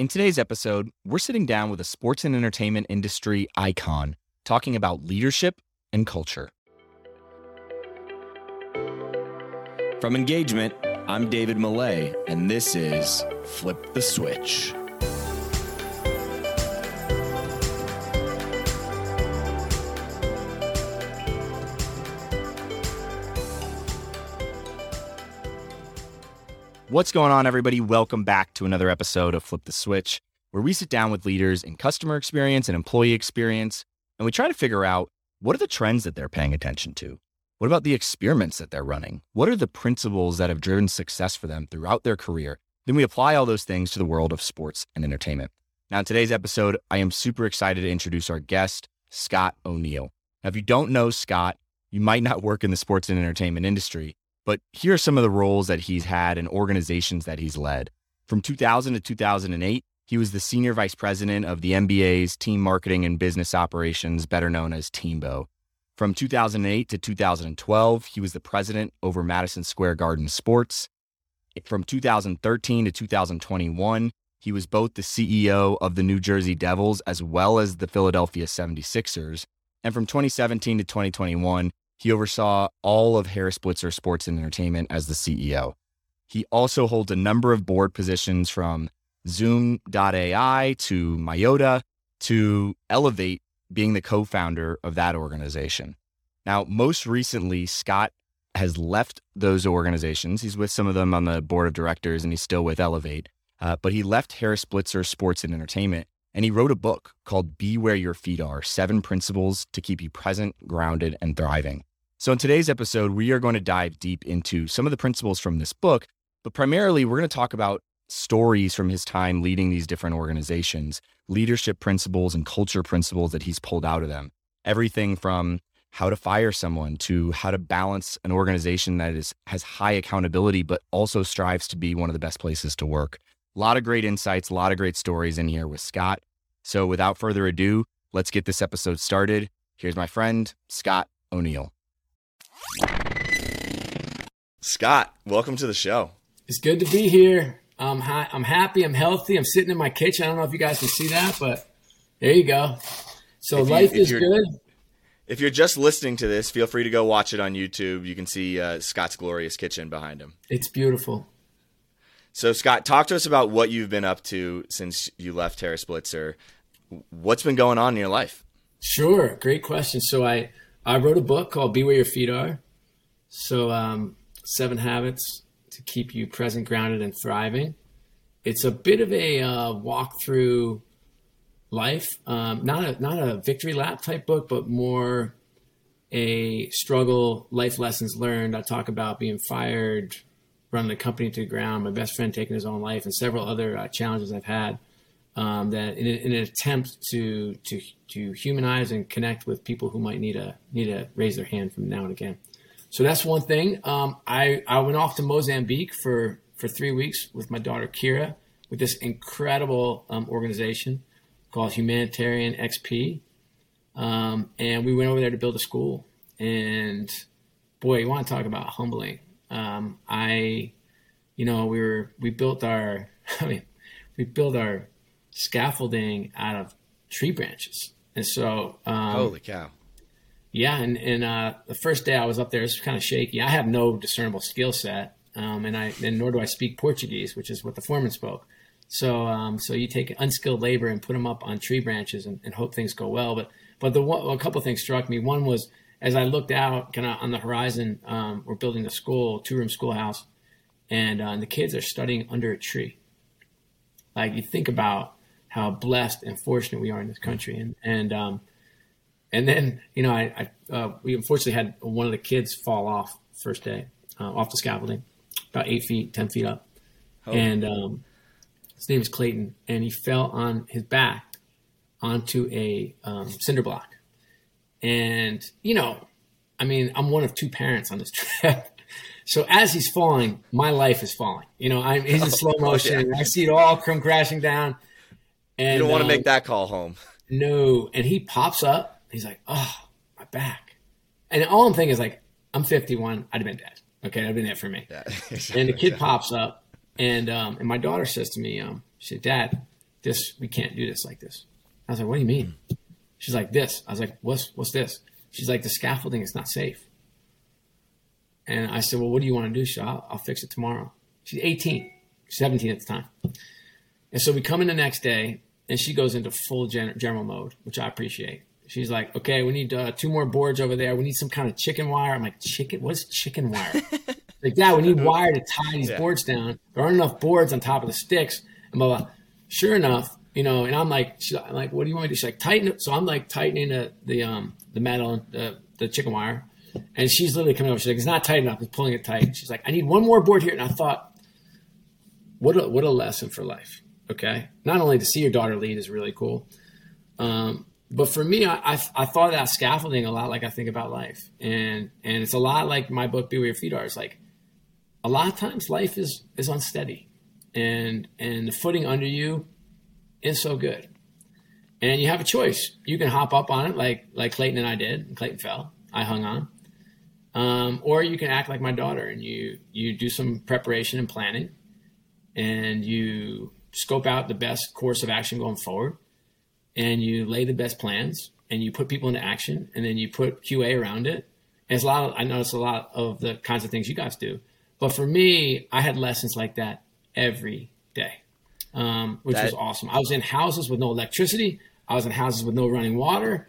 In today's episode, we're sitting down with a sports and entertainment industry icon talking about leadership and culture. From Engagement, I'm David Millay, and this is Flip the Switch. What's going on, everybody? Welcome back to another episode of Flip the Switch, where we sit down with leaders in customer experience and employee experience, and we try to figure out what are the trends that they're paying attention to? What about the experiments that they're running? What are the principles that have driven success for them throughout their career? Then we apply all those things to the world of sports and entertainment. Now, in today's episode, I am super excited to introduce our guest, Scott O'Neil. Now, if you don't know Scott, you might not work in the sports and entertainment industry, but here are some of the roles that he's had and organizations that he's led. From 2000 to 2008, he was the senior vice president of the NBA's team marketing and business operations, better known as TMBO. From 2008 to 2012, he was the president over Madison Square Garden Sports. From 2013 to 2021, he was both the CEO of the New Jersey Devils as well as the Philadelphia 76ers. And from 2017 to 2021, he oversaw all of Harris Blitzer Sports and Entertainment as the CEO. He also holds a number of board positions from Zoom.ai to Myota to Elevate, being the co founder of that organization. Now, most recently, Scott has left those organizations. He's with some of them on the board of directors and he's still with Elevate. Uh, but he left Harris Blitzer Sports and Entertainment and he wrote a book called Be Where Your Feet Are Seven Principles to Keep You Present, Grounded, and Thriving. So, in today's episode, we are going to dive deep into some of the principles from this book, but primarily we're going to talk about stories from his time leading these different organizations, leadership principles and culture principles that he's pulled out of them. Everything from how to fire someone to how to balance an organization that is has high accountability but also strives to be one of the best places to work. A lot of great insights, a lot of great stories in here with Scott. So without further ado, let's get this episode started. Here's my friend, Scott O'Neil. Scott, welcome to the show. It's good to be here. I'm I'm happy. I'm healthy. I'm sitting in my kitchen. I don't know if you guys can see that, but there you go. So you, life is good. If you're just listening to this, feel free to go watch it on YouTube. You can see uh, Scott's glorious kitchen behind him. It's beautiful. So, Scott, talk to us about what you've been up to since you left Harris Blitzer. What's been going on in your life? Sure, great question. So, I I wrote a book called Be Where Your Feet Are. So, um, seven habits to keep you present, grounded, and thriving. It's a bit of a uh, walk through life, um, not a not a victory lap type book, but more a struggle, life lessons learned. I talk about being fired, running the company to the ground, my best friend taking his own life, and several other uh, challenges I've had. Um, that in, in, an attempt to to to humanize and connect with people who might need a need to raise their hand from now and again. So that's one thing. Um, I I went off to Mozambique for for three weeks with my daughter Kira with this incredible um, organization called Humanitarian XP, um, and we went over there to build a school. And boy, you want to talk about humbling. Um, I, you know, we were we built our I mean we built our scaffolding out of tree branches, and so um, holy cow yeah, and and uh, the first day I was up there, it was kind of shaky. I have no discernible skill set, um, and I and nor do I speak Portuguese, which is what the foreman spoke. So um, so you take unskilled labor and put them up on tree branches and, and hope things go well. But but the one, a couple things struck me. One was as I looked out, kind of on the horizon, um, we're building a school, two room schoolhouse, and, uh, and the kids are studying under a tree. Like you think about how blessed and fortunate we are in this country, and and um, and then, you know, I, I uh, we unfortunately had one of the kids fall off first day uh, off the scaffolding, about eight feet, ten feet up, oh. and um, his name is Clayton, and he fell on his back onto a um, cinder block, and you know, I mean, I'm one of two parents on this trip. So as he's falling, my life is falling. You know, I'm he's in slow motion. Oh, yeah. I see it all come crashing down. And, you don't want to um, make that call home. No, and he pops up he's like, oh, my back. And all I'm thinking is like, I'm 51. I'd have been dead. Okay, I'd been it for me. Yeah, exactly, and the kid pops up, and um, and my daughter says to me, um, she said, Dad, this we can't do this like this. I was like, what do you mean? She's like, this. I was like, what's what's this? She's like, the scaffolding is not safe. And I said, well, what do you want to do? She said, I'll, I'll fix it tomorrow. She's 18, 17 at the time. And so we come in the next day, and she goes into full gen- general mode, which I appreciate. She's like, okay, we need uh, two more boards over there. We need some kind of chicken wire. I'm like, chicken? What is chicken wire? like, yeah, we need wire to tie these yeah. boards down. There aren't enough boards on top of the sticks. And blah, blah. Sure enough, you know, and I'm like, I'm like, what do you want me to do? She's like, tighten it. So I'm like tightening the, the, um, the metal, the, the chicken wire. And she's literally coming over. She's like, it's not tight enough. It's pulling it tight. She's like, I need one more board here. And I thought, what a, what a lesson for life. Okay. Not only to see your daughter lead is really cool. Um, but for me, I, I, I thought about scaffolding a lot like I think about life. And, and it's a lot like my book, Be Where Your Feet Are. It's like a lot of times life is, is unsteady and, and the footing under you is so good. And you have a choice. You can hop up on it like, like Clayton and I did. Clayton fell. I hung on. Um, or you can act like my daughter and you you do some preparation and planning, and you scope out the best course of action going forward, and you lay the best plans, and you put people into action, and then you put QA around it. And it's a lot. Of, I notice a lot of the kinds of things you guys do, but for me, I had lessons like that every day, um, which that, was awesome. I was in houses with no electricity. I was in houses with no running water.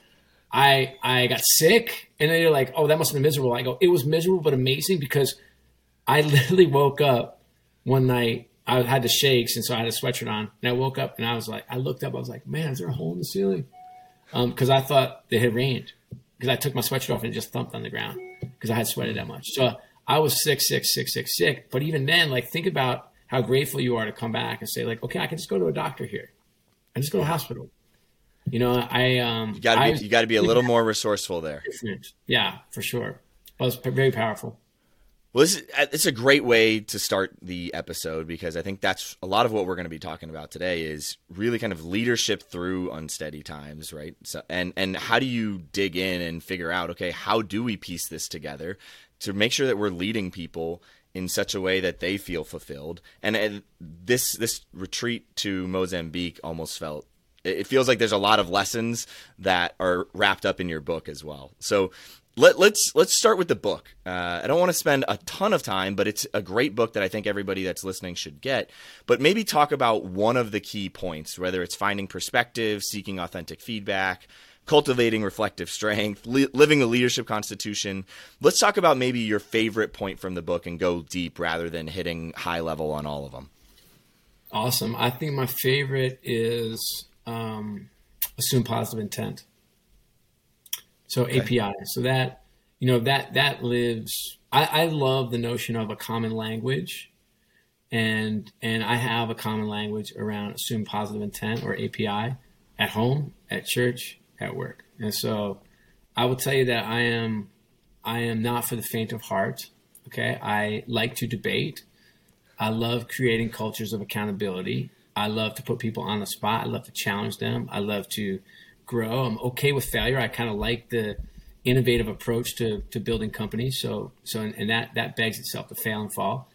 I I got sick, and they're like, "Oh, that must have been miserable." I go, "It was miserable, but amazing because I literally woke up one night. I had the shakes, and so I had a sweatshirt on, and I woke up and I was like, I looked up, I was like, "Man, is there a hole in the ceiling?" Because um, I thought it had rained. Because I took my sweatshirt off and it just thumped on the ground because I had sweated that much. So I was sick, sick, sick, sick, sick. But even then, like, think about how grateful you are to come back and say, like, okay, I can just go to a doctor here. I just go to a hospital. You know, I um, you got to be you got to be a little more resourceful there. Yeah, for sure. Well, it's very powerful. Well, this is, uh, it's a great way to start the episode because I think that's a lot of what we're going to be talking about today is really kind of leadership through unsteady times, right? So, and and how do you dig in and figure out, okay, how do we piece this together to make sure that we're leading people in such a way that they feel fulfilled? And, and this this retreat to Mozambique almost felt it feels like there's a lot of lessons that are wrapped up in your book as well. So let, us let's, let's start with the book. Uh, I don't want to spend a ton of time, but it's a great book that I think everybody that's listening should get. But maybe talk about one of the key points, whether it's finding perspective, seeking authentic feedback, cultivating reflective strength, li- living the leadership constitution. Let's talk about maybe your favorite point from the book and go deep rather than hitting high level on all of them. Awesome. I think my favorite is um, assume positive intent. So okay. API. So that you know that that lives. I, I love the notion of a common language, and and I have a common language around assume positive intent or API at home, at church, at work. And so I will tell you that I am I am not for the faint of heart. Okay, I like to debate. I love creating cultures of accountability. I love to put people on the spot. I love to challenge them. I love to grow. I'm okay with failure. I kind of like the innovative approach to, to building companies. So so and, and that that begs itself to fail and fall.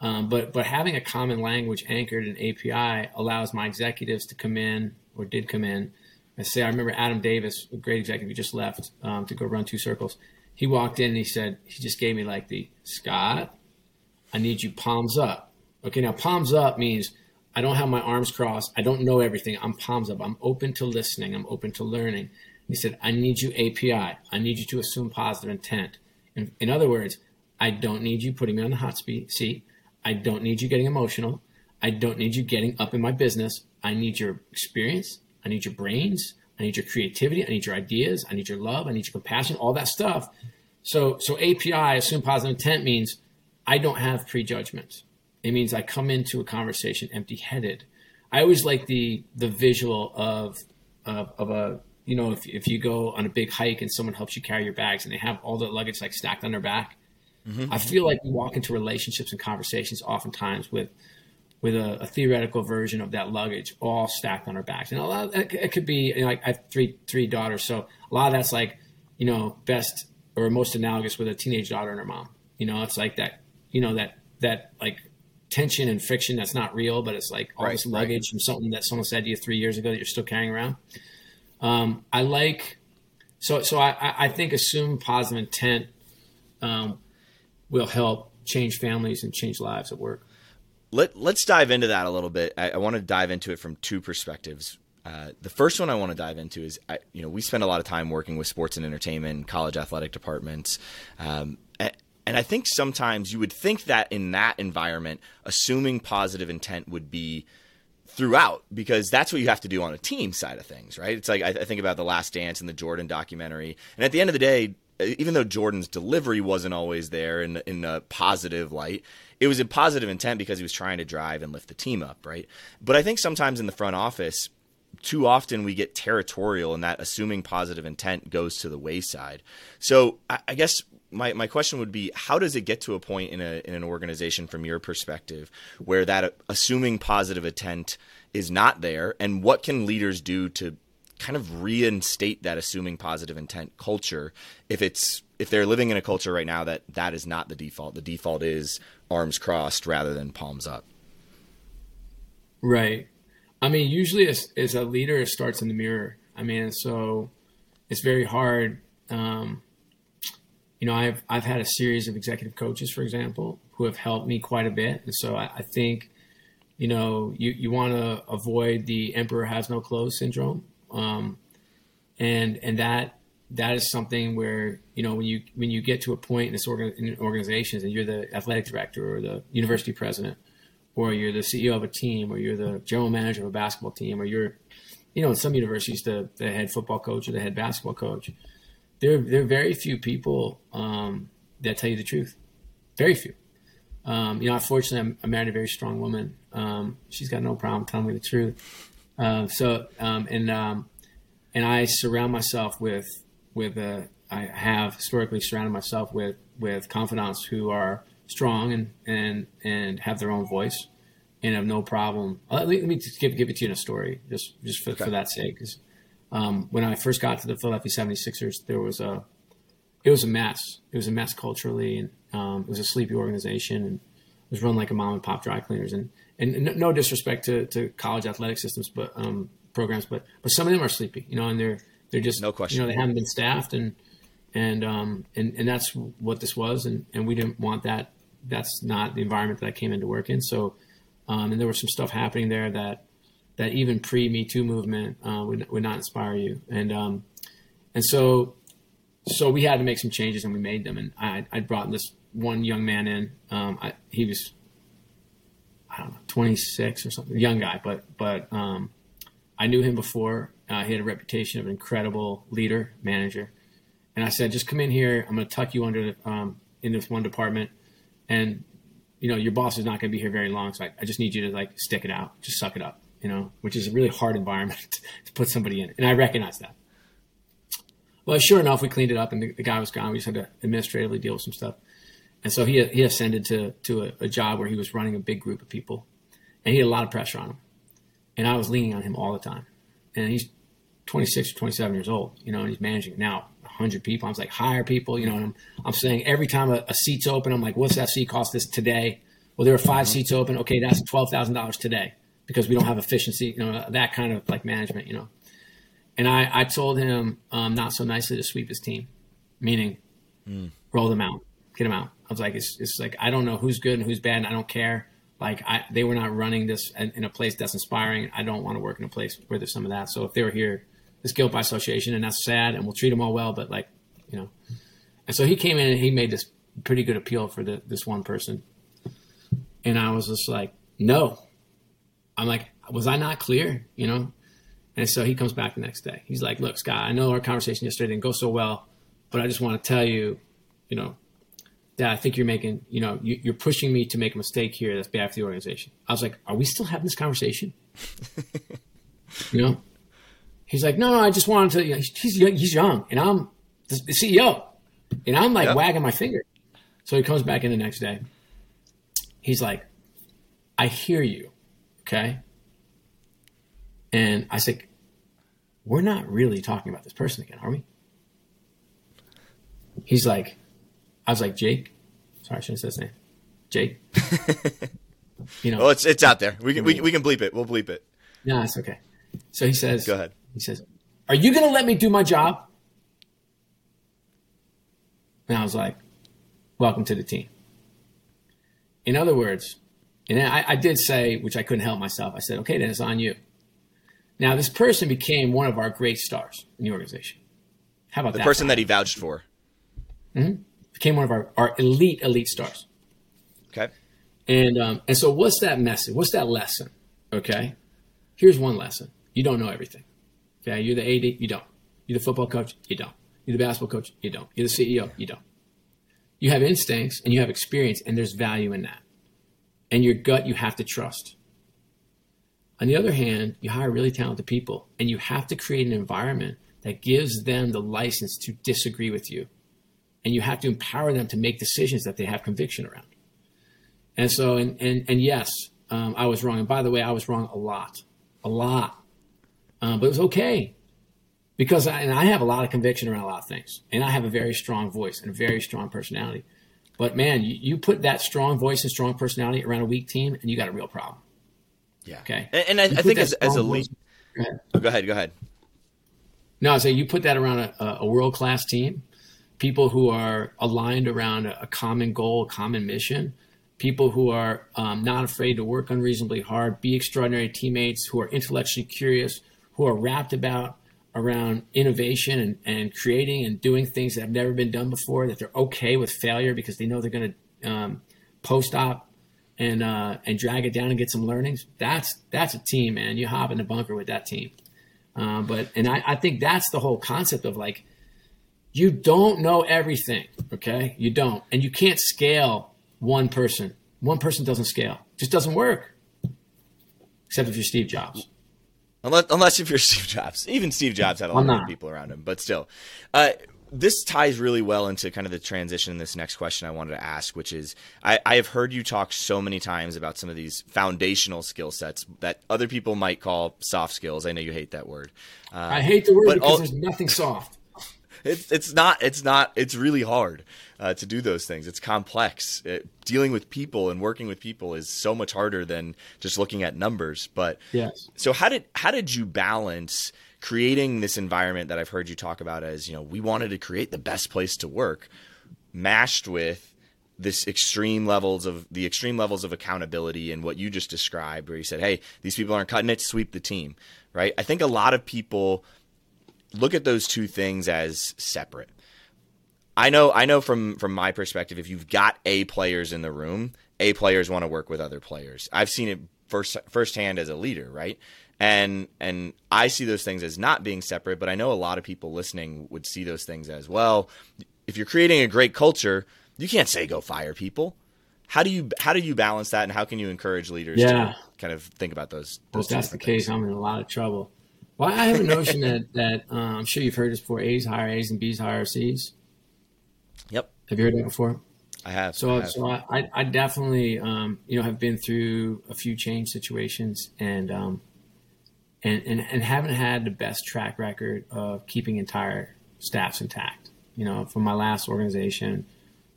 Um, but but having a common language anchored in API allows my executives to come in or did come in. I say I remember Adam Davis, a great executive, he just left um, to go run two circles. He walked in and he said he just gave me like the Scott, I need you palms up. Okay, now palms up means I don't have my arms crossed. I don't know everything. I'm palms up. I'm open to listening. I'm open to learning. He said, I need you API. I need you to assume positive intent. In, in other words, I don't need you putting me on the hot seat. I don't need you getting emotional. I don't need you getting up in my business. I need your experience. I need your brains. I need your creativity. I need your ideas. I need your love. I need your compassion, all that stuff. So, so API, assume positive intent means I don't have prejudgments. It means I come into a conversation empty headed. I always like the the visual of of, of a you know if, if you go on a big hike and someone helps you carry your bags and they have all the luggage like stacked on their back. Mm-hmm. I feel like we walk into relationships and conversations oftentimes with with a, a, theoretical version of that luggage all stacked on our backs. And a lot of, it could be you know, like I have three three daughters, so a lot of that's like you know best or most analogous with a teenage daughter and her mom. You know, it's like that you know that that like tension and friction that's not real, but it's like all right, this luggage right. from something that someone said to you three years ago that you're still carrying around. Um, I like so so I, I think assume positive intent um, will help change families and change lives at work. Let Let's dive into that a little bit. I, I want to dive into it from two perspectives. Uh, the first one I want to dive into is, I, you know, we spend a lot of time working with sports and entertainment, college athletic departments, um, and I think sometimes you would think that in that environment, assuming positive intent would be throughout because that's what you have to do on a team side of things, right? It's like I, think about the Last Dance and the Jordan documentary, and at the end of the day, even though Jordan's delivery wasn't always there in in a positive light, it was a positive intent because he was trying to drive and lift the team up, right? But I think sometimes in the front office, too often we get territorial and that assuming positive intent goes to the wayside. So I guess my, my question would be how does it get to a point in, a, in an organization from your perspective where that assuming positive intent is not there? And what can leaders do to kind of reinstate that assuming positive intent culture if it's if they're living in a culture right now that that is not the default? The default is arms crossed rather than palms up. Right. I mean usually as, as a leader it starts in the mirror. I mean so it's very hard um, you know, I've I've had a series of executive coaches, for example, who have helped me quite a bit, and so I, I think, you know, you you want to avoid the emperor has no clothes syndrome, um, and and that that is something where you know when you when you get to a point in this organ, in organizations and you're the athletic director or the university president or you're the CEO of a team or you're the general manager of a basketball team or you're you know in some universities the, the head football coach or the head basketball coach there there are very few people um, that tell you the truth. Very few. Um, you know, unfortunately, I'm, I married a very strong woman. Um, she's got no problem telling me the truth. Uh, so, um, and um, and I surround myself with with a, I have historically surrounded myself with with confidants who are strong and and and have their own voice and have no problem. Uh, let me, let me give, give it to you in a story, just just for, okay. for that sake. Because um, when I first got to the Philadelphia 76ers, there was a it was a mess. It was a mess culturally, and um, it was a sleepy organization, and it was run like a mom and pop dry cleaners. And and no disrespect to, to college athletic systems, but um, programs, but but some of them are sleepy, you know, and they're they're just no question. You know, they haven't been staffed, and and um and and that's what this was, and and we didn't want that. That's not the environment that I came into work in. So, um, and there was some stuff happening there that that even pre Me Too movement uh, would would not inspire you. And um, and so so we had to make some changes, and we made them. And I I brought this one young man in. Um, I, he was I don't know 26 or something, young guy, but but um, I knew him before. Uh, he had a reputation of an incredible leader, manager. And I said, just come in here. I'm going to tuck you under um, in this one department, and you know your boss is not going to be here very long. So I, I just need you to like stick it out, just suck it up you know, which is a really hard environment to put somebody in. And I recognize that. Well, sure enough, we cleaned it up and the, the guy was gone. We just had to administratively deal with some stuff. And so he, he ascended to, to a, a job where he was running a big group of people and he had a lot of pressure on him. And I was leaning on him all the time. And he's 26 or 27 years old, you know, and he's managing now 100 people. I was like, hire people, you know, and I'm, I'm saying every time a, a, seat's open, I'm like, what's that seat cost this today? Well, there are 5 mm-hmm. seats open. Okay, that's $12,000 today because we don't have efficiency, you know, that kind of like management, you know. And I, I told him um, not so nicely to sweep his team, meaning mm. roll them out, get them out. I was like, it's, it's like I don't know who's good and who's bad, and I don't care. Like I, they were not running this in a place that's inspiring. I don't want to work in a place where there's some of that. So if they were here, it's guilt by association, and that's sad. And we'll treat them all well, but like, you know. And so he came in and he made this pretty good appeal for the, this one person, and I was just like, no, I'm like, was I not clear? You know? And so he comes back the next day. He's like, look, Scott, I know our conversation yesterday didn't go so well, but I just want to tell you, you know, that I think you're making, you know, you, are pushing me to make a mistake here that's bad for the organization. I was like, are we still having this conversation? you know? He's like, no, no, I just wanted to, you know, he's, he's young and I'm the CEO and I'm like wagging my finger. So he comes back in the next day. He's like, I hear you. Okay. And I said, We're not really talking about this person again, are we? He's like, I was like, Jake. Sorry, I shouldn't say his name. Jake. you know. Well, it's it's out there. We can we, we can bleep it. We'll bleep it. No, it's okay. So he says, Go ahead. He says, "Are you going to let me do my job?" And I was like, "Welcome to the team." In other words, and I, I did say, which I couldn't help myself. I said, "Okay, then it's on you." Now, this person became one of our great stars in the organization. How about The that? The person that he vouched for. became one of our, our elite elite stars. Okay. And um, and so what's that message? What's that lesson? Okay. Here's one lesson. You don't know everything. Okay. You're the AD, you don't. You're the football coach, you don't. You're the basketball coach, you don't. You're the CEO, you don't. You have instincts and you have experience, and there's value in that. And your gut you have to trust. On the other hand, you hire really talented people, and you have to create an environment that gives them the license to disagree with you. And you have to empower them to make decisions that they have conviction around. And so, and and and yes, um, I was wrong. And by the way, I was wrong a lot, a lot. Um, but it was okay because I, and I have a lot of conviction around a lot of things, and I have a very strong voice and a very strong personality. But man, you, you put that strong voice and strong personality around a weak team, and you got a real problem. Yeah. Okay. And, and I, I think as, as a strong lead. voice- Go ahead. Oh, go ahead. Go ahead. No, I say you put that around a, a world class team, people who are aligned around a, a common goal, a common mission, people who are um, not afraid to work unreasonably hard, be extraordinary teammates, who are intellectually curious, who are wrapped about around innovation and, and creating and doing things that have never been done before, that they're okay with failure because they know they're going to um, post op and uh, and drag it down and get some learnings. That's that's a team, man. You hop in the bunker with that team. Uh, but and I, I think that's the whole concept of like you don't know everything, okay? You don't, and you can't scale one person. One person doesn't scale; it just doesn't work. Except if you're Steve Jobs. Unless, unless if you're Steve Jobs, even Steve Jobs had a lot of people around him, but still, uh, this ties really well into kind of the transition in this next question I wanted to ask, which is I, I have heard you talk so many times about some of these foundational skill sets that other people might call soft skills. I know you hate that word. Uh, I hate the word because all- there's nothing soft. it's it's not it's not it's really hard uh, to do those things. It's complex. It, dealing with people and working with people is so much harder than just looking at numbers. But Yes. so how did how did you balance creating this environment that I've heard you talk about as you know we wanted to create the best place to work, mashed with this extreme levels of the extreme levels of accountability and what you just described, where you said, "Hey, these people aren't cutting it. Sweep the team." Right? I think a lot of people look at those two things as separate. I know I know from from my perspective if you've got A players in the room, A players want to work with other players. I've seen it first firsthand as a leader, right? And and I see those things as not being separate, but I know a lot of people listening would see those things as well. If you're creating a great culture, you can't say go fire people. How do you how do you balance that and how can you encourage leaders Yeah. to kind of think about those Well, those if that's the case, things? I'm in a lot of trouble. Well, I have a notion that that uh, I'm sure you've heard this before: A's hire A's and B's hire C's. Have you heard that before? I have. I So, have. so I, I- I definitely, um, you know, have been through a few change situations and, um, and, and, and haven't had the best track record of keeping entire staffs intact. You know, from my last organization,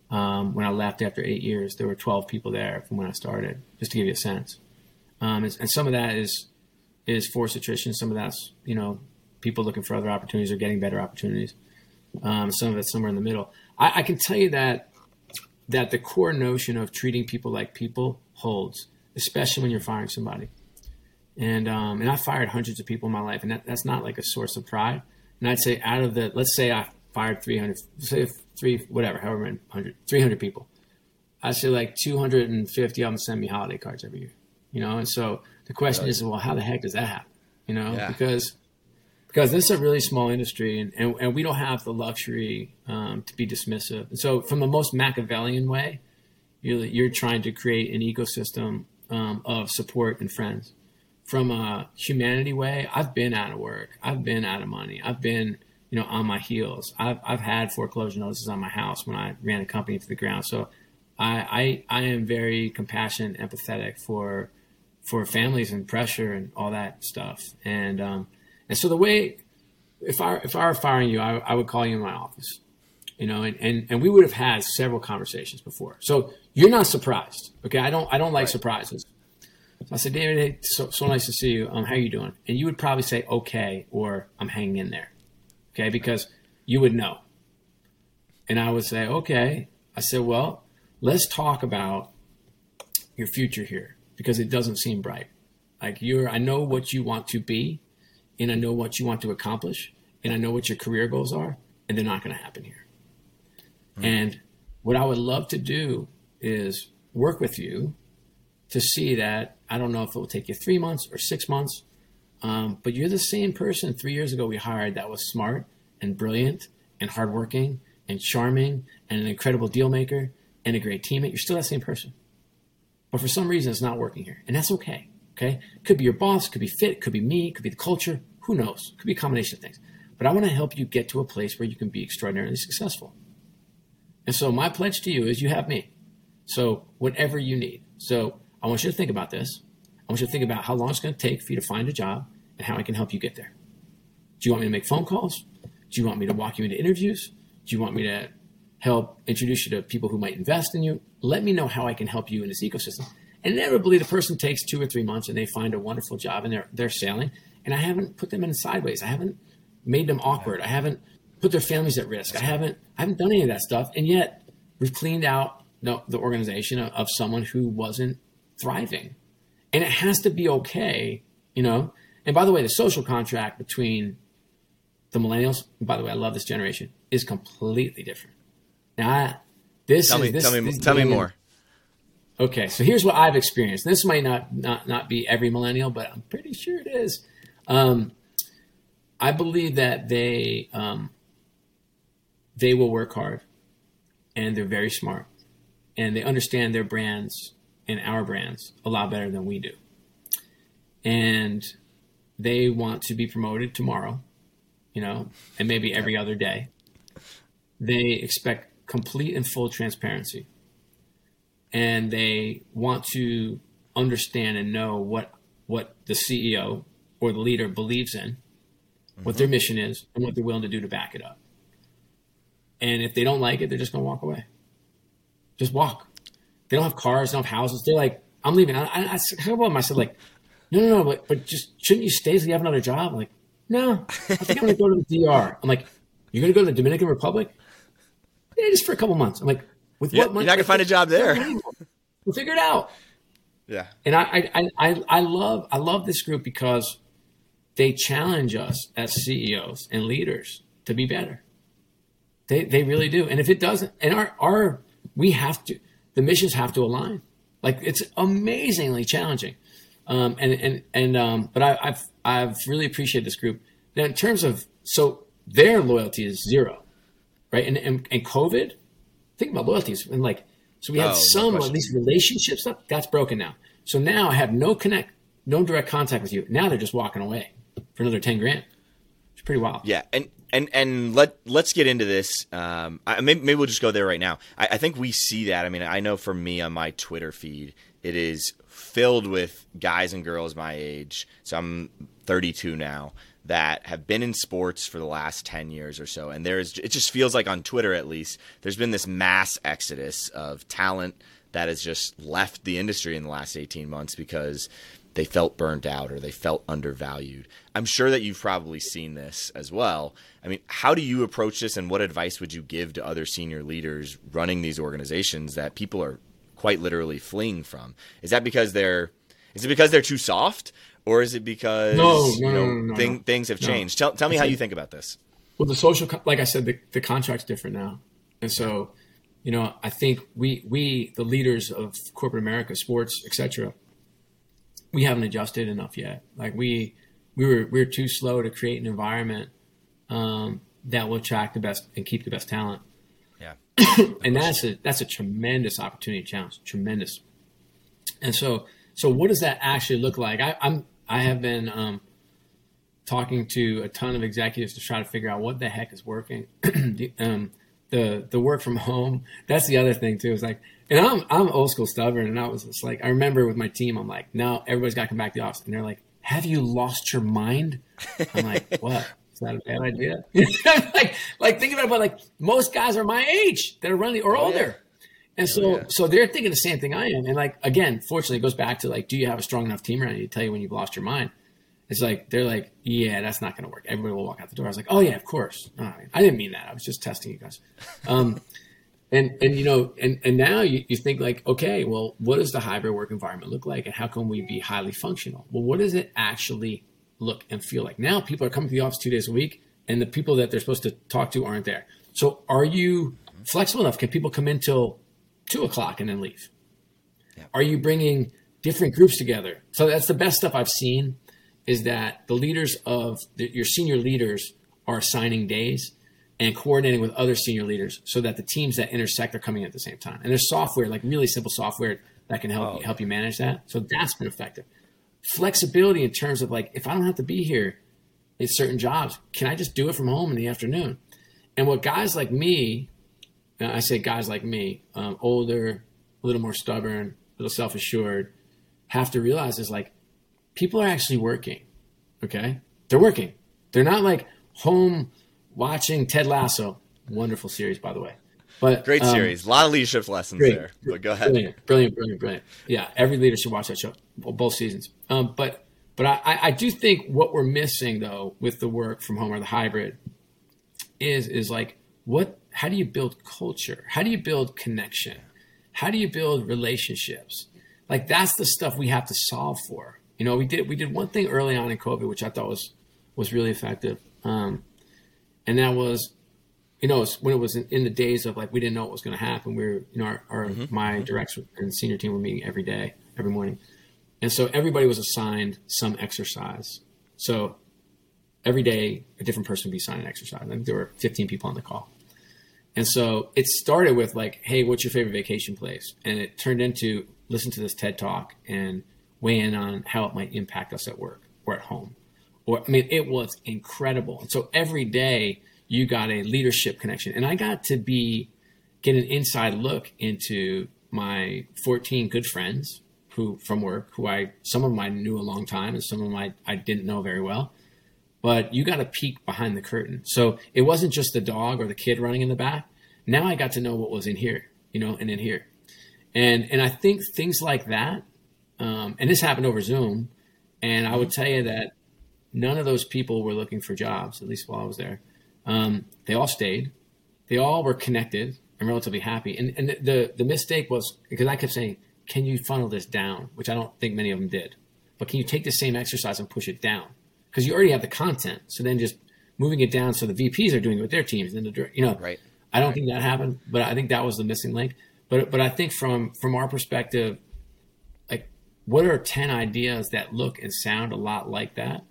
um, when I left after eight years, there were 12 people there from when I started, just to give you a sense. Um, and, and some of that is, is forced attrition. Some of that's, you know, people looking for other opportunities or getting better opportunities. Um, some of it's somewhere in the middle. I, I can tell you that that the core notion of treating people like people holds, especially when you're firing somebody. And um, and I fired hundreds of people in my life, and that, that's not like a source of pride. And I'd say out of the, let's say I fired 300, say three, whatever, however many, 100, 300 people. I'd say like 250 of them send me holiday cards every year, you know? And so the question is, well, how the heck does that happen? You know, Yeah. because because this is a really small industry and, and, and we don't have the luxury um, to be dismissive. So, from the most Machiavellian way, you're, you're trying to create an ecosystem um, of support and friends. From a humanity way, I've been out of work, I've been out of money, I've been you know on my heels. I've, I've had foreclosure notices on my house when I ran a company to the ground. So I, I, I am very compassionate, empathetic for for families and pressure and all that stuff. And um, and so the way, if I if I were firing you, I, I would call you in my office, you know, and, and and we would have had several conversations before. So you're not surprised, okay? I don't I don't like surprises. So I said, David, hey, so, so nice to see you. Um, how are you doing? And you would probably say, okay, or I'm hanging in there. Okay, because you would know. And I would say, okay. I said, well, let's talk about your future here because it doesn't seem bright. Like you're, I know what you want to be, and I know what you want to accomplish, and I know what your career goals are, and they're not going to happen here. Mm-hmm. And what I would love to do is work with you to see that. I don't know if it will take you three months or six months, um, but you're the same person three years ago we hired that was smart and brilliant and hardworking and charming and an incredible deal maker and a great teammate. You're still that same person. But for some reason, it's not working here. And that's okay. Okay. Could be your boss, could be fit, could be me, could be the culture. Who knows? Could be a combination of things. But I want to help you get to a place where you can be extraordinarily successful. And so my pledge to you is you have me. So whatever you need. So I want you to think about this. I want you to think about how long it's going to take for you to find a job and how I can help you get there. Do you want me to make phone calls? Do you want me to walk you into interviews? Do you want me to help introduce you to people who might invest in you? Let me know how I can help you in this ecosystem. Inevitably, the person takes two or three months and they find a wonderful job and they're they're sailing. And I haven't put them in sideways. I haven't made them awkward. I haven't put their families at risk. I haven't I haven't done any of that stuff. And yet, we've cleaned out the, the organization of, of someone who wasn't thriving. And it has to be okay, you know. And by the way, the social contract between the millennials, by the way, I love this generation, is completely different. Now, I, this tell is me, this, tell me, this tell me more. Okay, so here's what I've experienced. This might not not not be every millennial, but I'm pretty sure it is. Um, I believe that they um, they will work hard, and they're very smart, and they understand their brands and our brands a lot better than we do, and they want to be promoted tomorrow, you know, and maybe every other day. They expect complete and full transparency. And they want to understand and know what what the CEO or the leader believes in, mm-hmm. what their mission is, and what they're willing to do to back it up. And if they don't like it, they're just going to walk away. Just walk. They don't have cars, they don't have houses. They're like, I'm leaving. I, I, I, I said, like, no, no, no, but, but just shouldn't you stay so you have another job? I'm like, no, I think I'm going to go to the DR. I'm like, you're going to go to the Dominican Republic? Yeah, just for a couple months. I'm like, with yeah, what money? You're not going to find a job there. We'll figure it out. Yeah. And I, I, I, I love, I love this group because they challenge us as CEOs and leaders to be better. They, they really do. And if it doesn't, and our, our, we have to, the missions have to align. Like it's amazingly challenging. Um, and, and, and, um, but I, I've, I've really appreciated this group. Now, in terms of, so their loyalty is zero, right? And, and, and COVID, think about loyalties. And like, so we had Oh, no some, question. at least relationship stuff, that's broken now. So now I have no connect, no direct contact with you. Now they're just walking away for another 10 grand. It's pretty wild. Yeah, and and and let let's get into this. Um, I, maybe, maybe we'll just go there right now. I, I think we see that. I mean, I know for me on my Twitter feed, it is filled with guys and girls my age. So I'm 32 now that have been in sports for the last 10 years or so, and there's it just feels like on Twitter at least there's been this mass exodus of talent that has just left the industry in the last 18 months because they felt burnt out or they felt undervalued. I'm sure that you've probably seen this as well. I mean, how do you approach this and what advice would you give to other senior leaders running these organizations that people are quite literally fleeing from? Is that because they're is it because they're too soft or is it because No, no, you know, no, thing, things have changed? Tell, tell me how you think about this. Well, the social, like I said, the, the contract's different now, and so, you know, I think we we the leaders of corporate America, sports, etc. We haven't adjusted enough yet. Like we we were we were too slow to create an environment um, that will attract the best and keep the best talent, Yeah. and that's a that's a tremendous opportunity challenge, tremendous. And so, so what does that actually look like? I, I'm I have been um, talking to a ton of executives to try to figure out what the heck is working. the, um, the the work from home. That's the other thing too. Is like, and I'm I'm old school stubborn, and I was just like, I remember with my team, I'm like, no, everybody's got to come back to the office, and they're like, have you lost your mind? I'm like, what? Is that a bad idea? like, like think about it, but like most guys are my age that are running or Oh, yeah. older. And so, yeah. so they're thinking the same thing I am. And like, again, fortunately, it goes back to like, do you have a strong enough team around you to tell you when you've lost your mind? It's like, they're like, yeah, that's not going to work. Everybody will walk out the door. I was like, oh yeah, of course. I didn't mean that. I was just testing you guys. Um, and, and, you know, and, and now you, you think like, okay, well, what does the hybrid work environment look like? And how can we be highly functional? Well, what does it actually look and feel like? Now people are coming to the office two days a week and the people that they're supposed to talk to aren't there. So are you flexible enough? Can people come in till two o'clock and then leave? Yeah. Are you bringing different groups together? So that's the best stuff I've seen is that the leaders of the, your senior leaders are assigning days and coordinating with other senior leaders so that the teams that intersect are coming at the same time. And there's software, like really simple software that can help oh. you, help you manage that. So that's been effective. Flexibility in terms of like, if I don't have to be here in certain jobs, can I just do it from home in the afternoon? And what guys like me I say guys like me, um, older, a little more stubborn, a little self assured, have to realize is like people are actually working. Okay, they're working. They're not like home watching Ted Lasso. Wonderful series, by the way. But great um, series, a lot of leadership lessons great. there. But go ahead. Brilliant, brilliant, brilliant, brilliant. Yeah, every leader should watch that show, both seasons. Um, but but I, I do think what we're missing though with the work from home or the hybrid is is like what how do you build culture? How do you build connection? How do you build relationships? Like that's the stuff we have to solve for. You know, we did we did one thing early on in COVID, which I thought was was really effective, um, and that was, you know, when it was in, in, the days of like we didn't know what was going to happen. We were, you know, our, our mm-hmm. my director and senior team were meeting every day, every morning, and so everybody was assigned some exercise. So every day, a different person would be assigned an exercise. I think there were 15 people on the call. And so it started with like, hey, what's your favorite vacation place? And it turned into listen to this TED talk and weigh in on how it might impact us at work or at home. Or I mean, it was incredible. And so every day you got a leadership connection. And I got to be get an inside look into my 14 good friends who from work who I some of them I knew a long time and some of them I, I didn't know very well but you got a peek behind the curtain. So it wasn't just the dog or the kid running in the back. Now I got to know what was in here, you know, and in here. And and I think things like that, um, and this happened over Zoom, and I would tell you that none of those people were looking for jobs, at least while I was there. Um, they all stayed. They all were connected and relatively happy. And and the the mistake was because I kept saying, "Can you funnel this down?" Which I don't think many of them did. But can you take the same exercise and push it down? because you already have the content. So then just moving it down so the VPs are doing it with their teams and the you know right. I don't right. think that happened, but I think that was the missing link. But but I think from from our perspective, like what are ten ideas that look and sound a lot like that,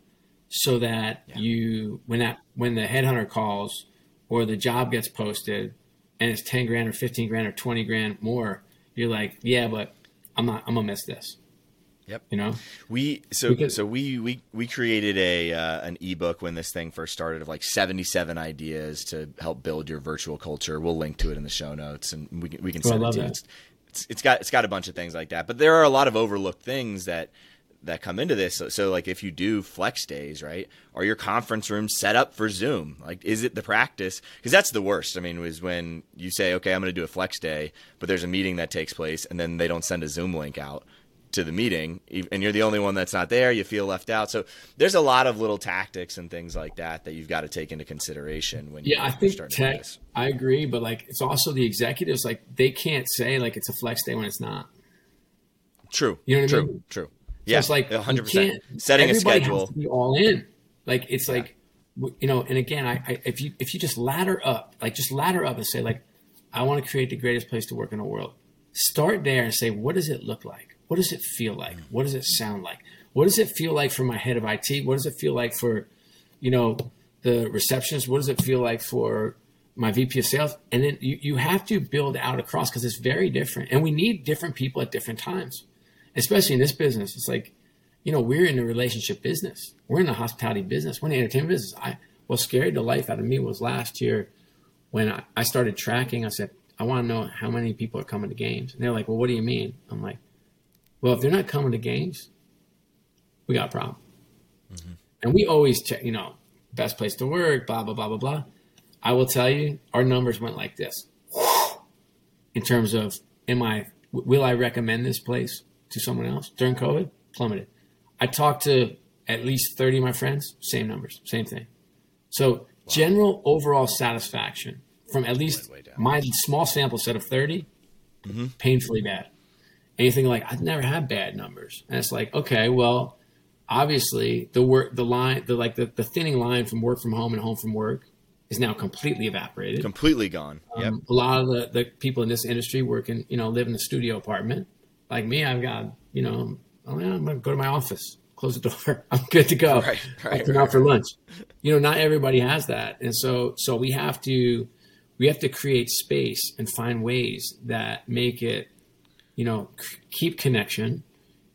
so that yeah. you when that when the headhunter calls or the job gets posted and it's ten grand or fifteen grand or twenty grand more, you're like, yeah, but I'm not I'm gonna miss this. Yep. You know, we so because, so we we we created a uh, an ebook when this thing first started of like 77 ideas to help build your virtual culture. We'll link to it in the show notes and we can we can send it to you. It's, it's, it's got it's got a bunch of things like that, but there are a lot of overlooked things that that come into this. So, so, like if you do flex days, right? Are your conference rooms set up for Zoom? Like is it the practice? Because that's the worst. I mean, was when you say, okay, I'm going to do a flex day, but there's a meeting that takes place and then they don't send a Zoom link out to the meeting and you're the only one that's not there you feel left out so there's a lot of little tactics and things like that that you've got to take into consideration when yeah i think tech i agree but like it's also the executives like they can't say like it's a flex day when it's not true you know what true I mean? true yeah it's like 100% setting a schedule be all in like it's yeah. like you know and again I, I if you if you just ladder up like just ladder up and say like i want to create the greatest place to work in the world start there and say what does it look like what does it feel like? What does it sound like? What does it feel like for my head of IT? What does it feel like for, you know, the receptionist? What does it feel like for my VP of sales? And then you, you have to build out across because it's very different. And we need different people at different times, especially in this business. It's like, you know, we're in the relationship business. We're in the hospitality business. We're in the entertainment business. I what scared the life out of me was last year when I, I started tracking. I said, I want to know how many people are coming to games. And they're like, Well, what do you mean? I'm like, well, if they're not coming to games, we got a problem. Mm-hmm. And we always check, you know, best place to work, blah, blah, blah, blah, blah. I will tell you, our numbers went like this in terms of am I will I recommend this place to someone else during COVID? Plummeted. I talked to at least 30 of my friends, same numbers, same thing. So wow. general overall satisfaction from at least my small sample set of 30, mm-hmm. painfully bad. Anything like I've never had bad numbers. And it's like, okay, well, obviously the work the line the like the, the thinning line from work from home and home from work is now completely evaporated. Completely gone. Um, yep. A lot of the, the people in this industry work in, you know, live in a studio apartment. Like me, I've got, you know, oh, yeah, I'm going to go to my office, close the door. I'm good to go. Right, right, right, out for lunch. You know, not everybody has that. And so, so we have to, we have to create space and find ways that make it, you know, c- keep connection,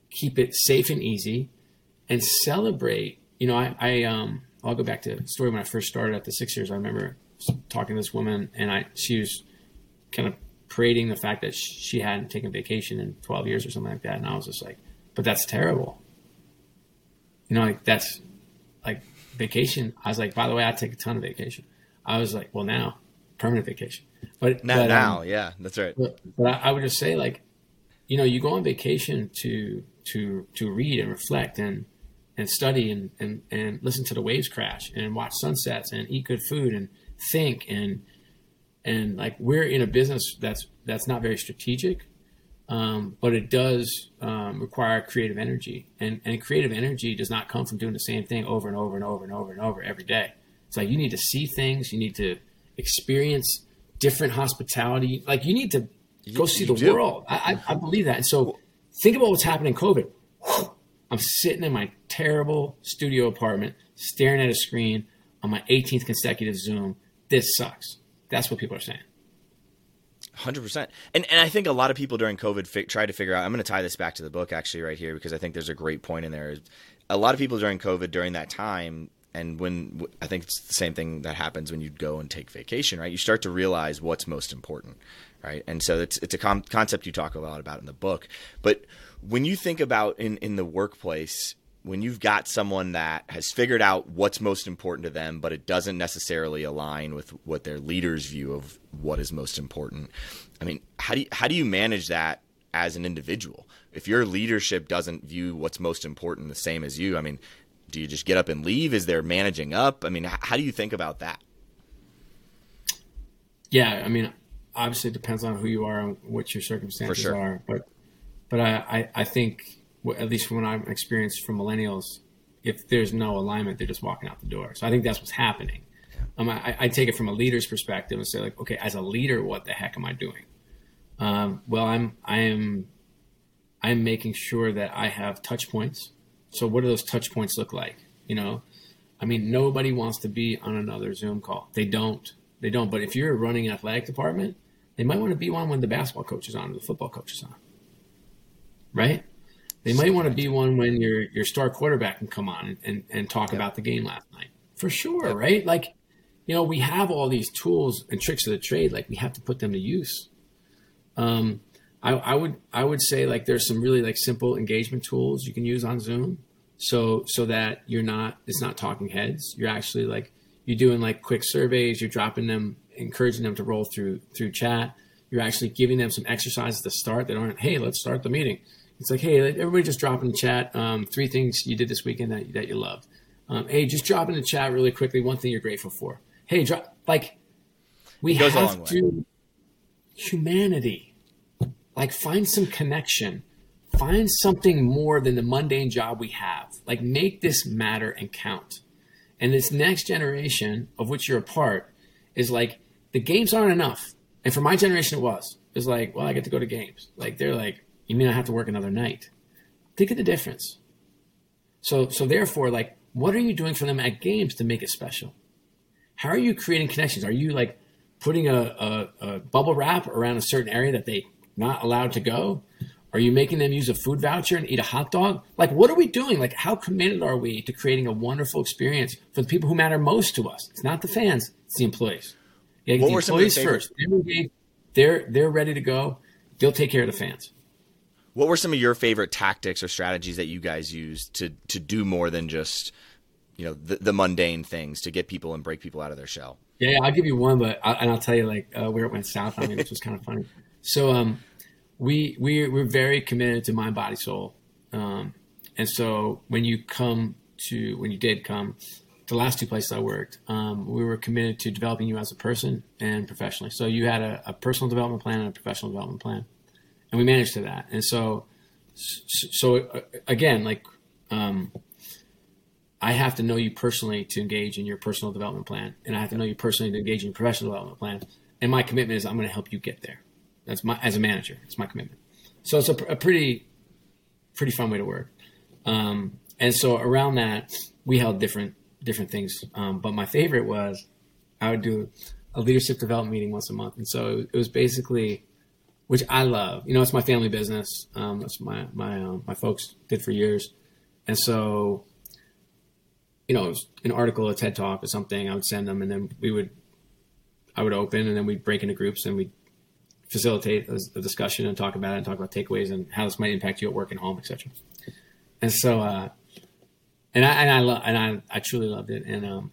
keep it safe and easy and celebrate. You know, I, I, um, I'll go back to the story when I first started at the Sixers. I remember talking to this woman, and I she was kind of parading the fact that she hadn't taken vacation in 12 years or something like that, and I was just like, "But that's terrible." You know, like that's like vacation. I was like, by the way, I take a ton of vacation. I was like, well, now permanent vacation, but not but, now, um, yeah, that's right. But, but I, I would just say, like, you know, you go on vacation to to to read and reflect and and study and, and, and listen to the waves crash and watch sunsets and eat good food and think and and like we're in a business that's that's not very strategic um, but it does um, require creative energy and and creative energy does not come from doing the same thing over and over and over and over and over every day it's like you need to see things you need to experience different hospitality like you need to go see the do. world I, I, I believe that and so think about what's happening in covid I'm sitting in my terrible studio apartment, staring at a screen on my 18th consecutive Zoom. This sucks. That's what people are saying. Hundred percent, and and I think a lot of people during COVID fi- tried to figure out. I'm going to tie this back to the book actually right here because I think there's a great point in there. A lot of people during COVID during that time, and when I think it's the same thing that happens when you go and take vacation, right? You start to realize what's most important, right? And so it's it's a com- concept you talk a lot about in the book. But when you think about in in the workplace, when you've got someone that has figured out what's most important to them, but it doesn't necessarily align with what their leader's view of what is most important. I mean, how do you, how do you manage that as an individual? If your leadership doesn't view what's most important the same as you, I mean, do you just get up and leave? Is there managing up? I mean, how do you think about that? Yeah, I mean, obviously it depends on who you are and what your circumstances sure. are, but but I, I, I think at least from what I've experienced from millennials, if there's no alignment, they're just walking out the door. So I think that's what's happening. Um, I, I, take it from a leader's perspective and say like, okay, as a leader, what the heck am I doing? Um, well, I'm I am I'm making sure that I have touch points. So what do those touch points look like? You know, I mean, nobody wants to be on another Zoom call. They don't. They don't. But if you're running an athletic department, they might want to be on when the basketball coach is on or the football coach is on. Right? They might want to be one when your your star quarterback can come on and, and talk yep. about the game last night. For sure, yep. right? Like, you know, we have all these tools and tricks of the trade. Like we have to put them to use. Um, I, I would I would say like there's some really like simple engagement tools you can use on Zoom. So so that you're not it's not talking heads. You're actually like you're doing like quick surveys, you're dropping them, encouraging them to roll through through chat. You're actually giving them some exercises to start that aren't, hey, let's start the meeting it's like, hey, everybody just drop in the chat um, three things you did this weekend that, that you loved. Um, hey, just drop in the chat really quickly one thing you're grateful for. Hey, drop like we have to humanity. Like find some connection. Find something more than the mundane job we have. Like make this matter and count. And this next generation of which you're a part is like the games aren't enough. And for my generation, it was. It's like, well, I get to go to games. Like they're like, you may not have to work another night. Think of the difference. So, so therefore, like, what are you doing for them at games to make it special? How are you creating connections? Are you like putting a, a, a bubble wrap around a certain area that they not allowed to go? Are you making them use a food voucher and eat a hot dog? Like, what are we doing? Like, how committed are we to creating a wonderful experience for the people who matter most to us? It's not the fans; it's the employees. Yeah, the employees first. They're they're ready to go. They'll take care of the fans. What were some of your favorite tactics or strategies that you guys used to to do more than just you know the, the mundane things to get people and break people out of their shell? Yeah, I'll give you one, but I, and I'll tell you like uh, where it went south on me, which was kind of funny. So, um, we we we're very committed to mind, body, soul, um, and so when you come to when you did come, the last two places I worked, um, we were committed to developing you as a person and professionally. So you had a, a, personal development plan and a professional development plan, and we managed to that. And so, so again, like um, I have to know you personally to engage in your personal development plan, and I have to know you personally to engage in your professional development plan. And my commitment is I'm going to help you get there. That's my as a manager. It's my commitment. So it's a, a pretty pretty fun way to work. Um, and so around that, we held different different things. Um, but my favorite was I would do a leadership development meeting once a month, and so it was basically, which I love. You know, it's my family business. Um, that's my my um, my folks did for years, and so you know, an article, a TED talk, or something. I would send them, and then we would, I would open, and then we'd break into groups, and we'd facilitate a, a discussion and talk about it, and talk about takeaways and how this might impact you at work and home, etc. And so, uh, and I and I love and I I truly loved it, and um,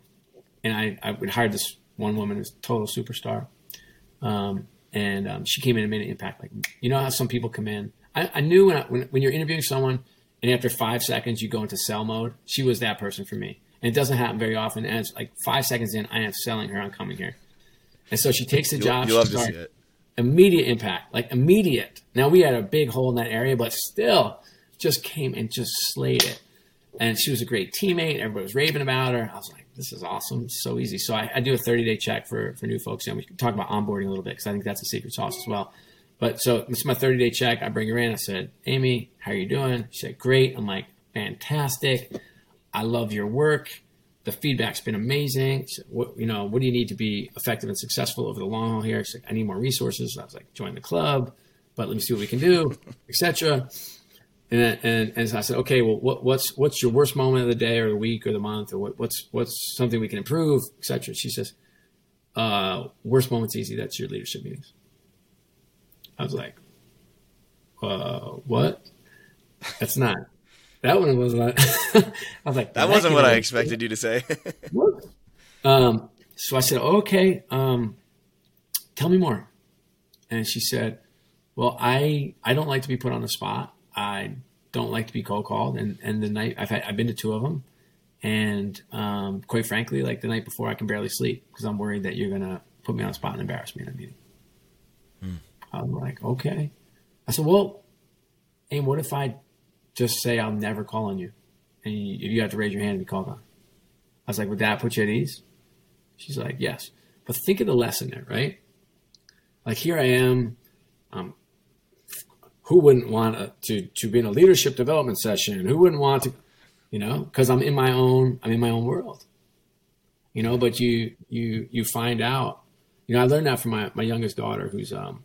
and I I would hire this one woman who's total superstar, um, and um, she came in and made an impact. Like you know how some people come in. I, I knew when, I, when when you're interviewing someone, and after five seconds you go into sell mode. She was that person for me and it doesn't happen very often. And it's like five seconds in, I am selling her on coming here. And so she takes the job. You love to see it. Immediate impact, like immediate. Now we had a big hole in that area, but still, just came and just slayed it. And she was a great teammate. Everybody was raving about her. I was like, this is awesome. So easy. So I, I, do a 30 day check for, for new folks. And we can talk about onboarding a little bit because I think that's a secret sauce as well. But so this is my 30 day check. I bring her in. I said, Amy, how are you doing? She said, great. I'm like, fantastic. I love your work the feedback's been amazing. what, you know, what do you need to be effective and successful over the long haul here? Like, I need more resources. I was like, join the club, but let me see what we can do, etc. And, and and so I said, okay, well, what, what's what's your worst moment of the day or the week or the month or what, what's what's something we can improve, etc. She says, uh, worst moment's easy. That's your leadership meetings. I was like, uh, what? That's not. That one was not, I was like, that wasn't what I expected you to say. um, so I said, okay, um, tell me more. And she said, well, I, I don't like to be put on the spot. I don't like to be cold called. And, and the night I've had, I've been to two of them. And, um, quite frankly, like the night before I can barely sleep because I'm worried that you're going to put me on the spot and embarrass me in a meeting. Hmm. I'm like, okay. I said, well, and what if I just say I'll never call on you, and you, you have to raise your hand and be called on. I was like, would that put you at ease? She's like, yes. But think of the lesson there, right? Like here I am. Um, who wouldn't want to to be in a leadership development session? Who wouldn't want to, you know? Because I'm in my own I'm in my own world, you know. But you you you find out, you know. I learned that from my my youngest daughter, who's um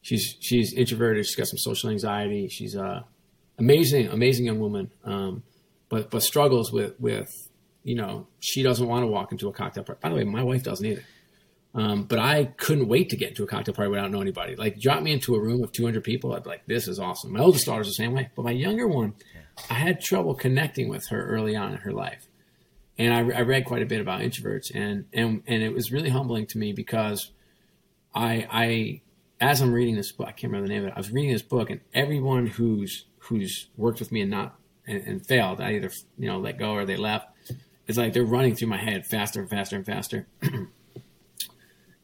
she's she's introverted. She's got some social anxiety. She's a amazing, amazing young woman, um, but but struggles with with you know she doesn't want to walk into a cocktail party. By the way, my wife doesn't either. Um, but I couldn't wait to get into a cocktail party without knowing anybody. Like drop me into a room of 200 people, I'd be like, this is awesome. My oldest daughter's the same way, but my younger one, I had trouble connecting with her early on in her life. And I, I read quite a bit about introverts, and and and it was really humbling to me because I I as I'm reading this book, I can't remember the name of it. I was reading this book, and everyone who's who's worked with me and not and, and failed, I either you know let go or they left. It's like they're running through my head faster and faster and faster.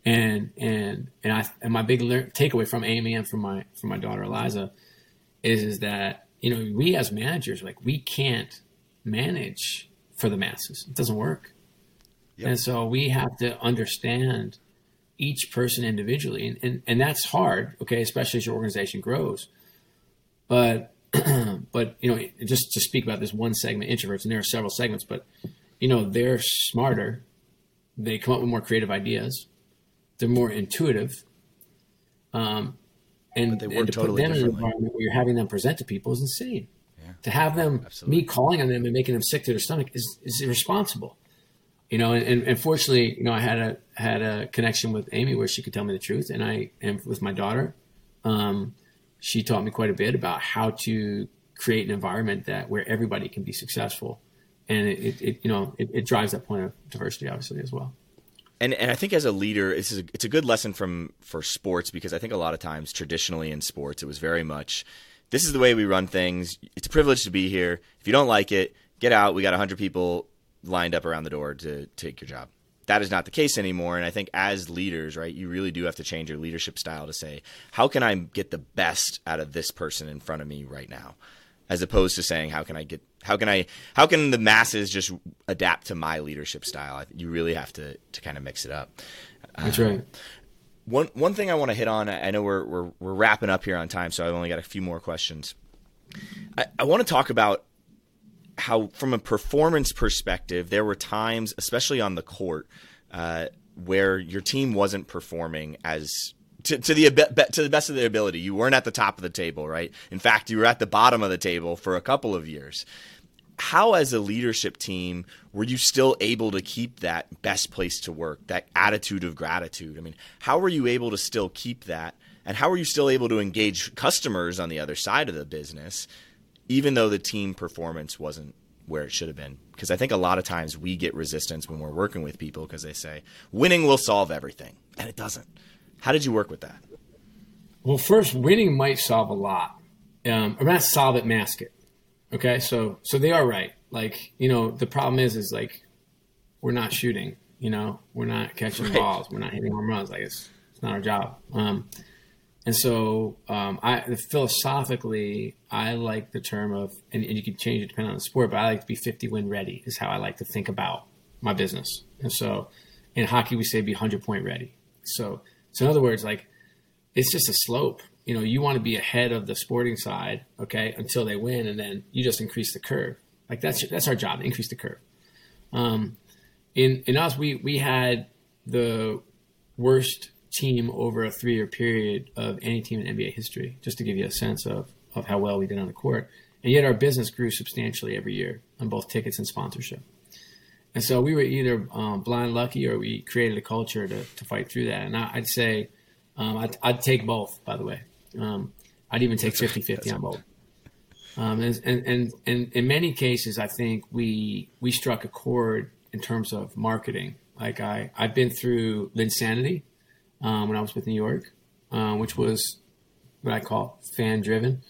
and and and I and my big le- takeaway from Amy and from my from my daughter Eliza is is that you know we as managers like we can't manage for the masses. It doesn't work. Yep. And so we have to understand each person individually, and, and, and that's hard, okay, especially as your organization grows. But but you know, just to speak about this one segment, introverts, and there are several segments, but you know, they're smarter. They come up with more creative ideas. They're more intuitive. Um, and, and to totally put them in an environment where you're having them present to people is insane. Yeah. To have them, Absolutely. me calling on them and making them sick to their stomach is, is irresponsible you know, and, and, fortunately, you know, I had a had a connection with Amy where she could tell me the truth, and I and with my daughter, um, she taught me quite a bit about how to create an environment that where everybody can be successful, and it, it, it you know it, it, drives that point of diversity obviously as well. And and I think as a leader, it's a, it's a good lesson from for sports because I think a lot of times traditionally in sports it was very much this is the way we run things. It's a privilege to be here. If you don't like it, get out. We got 100 people lined up around the door to take your job. That is not the case anymore. And I think as leaders, right, you really do have to change your leadership style to say, how can I get the best out of this person in front of me right now? As opposed to saying, how can I get, how can I, how can the masses just adapt to my leadership style? You really have to, to kind of mix it up. That's right. One one thing I want to hit on. I know we're we're we're wrapping up here on time, so I've only got a few more questions. I, I want to talk about how, from a performance perspective, there were times, especially on the court, uh, where your team wasn't performing as to, to, the to the best of their ability. You weren't at the top of the table, right? In fact, you were at the bottom of the table for a couple of years how as a leadership team were you still able to keep that best place to work that attitude of gratitude i mean how were you able to still keep that and how were you still able to engage customers on the other side of the business even though the team performance wasn't where it should have been because i think a lot of times we get resistance when we're working with people because they say winning will solve everything and it doesn't how did you work with that well first winning might solve a lot um, or not solve it mask it Okay, so so they are right. Like you know, the problem is is like we're not shooting. You know, we're not catching right. balls. We're not hitting home runs. Like it's it's not our job. Um, and so um, I philosophically I like the term of and, and you can change it depending on the sport, but I like to be 50 win ready is how I like to think about my business. And so in hockey we say be 100 point ready. So so in other words, like it's just a slope you know, you want to be ahead of the sporting side, okay, until they win, and then you just increase the curve. Like that's that's our job, increase the curve. Um, in in us, we we had the worst team over a three year period of any team in NBA history, just to give you a sense of of how well we did on the court. And yet our business grew substantially every year on both tickets and sponsorship. And so we were either um, blind lucky or we created a culture to, to fight through that. And I, would say um, I'd, I'd, take both, by the way. Um, I'd even take 50 50 on both. Um, and, and, and, and, in many cases, I think we, we struck a chord in terms of marketing. Like I, I've been through Linsanity um, when I was with New York, uh, which was what I call fan driven.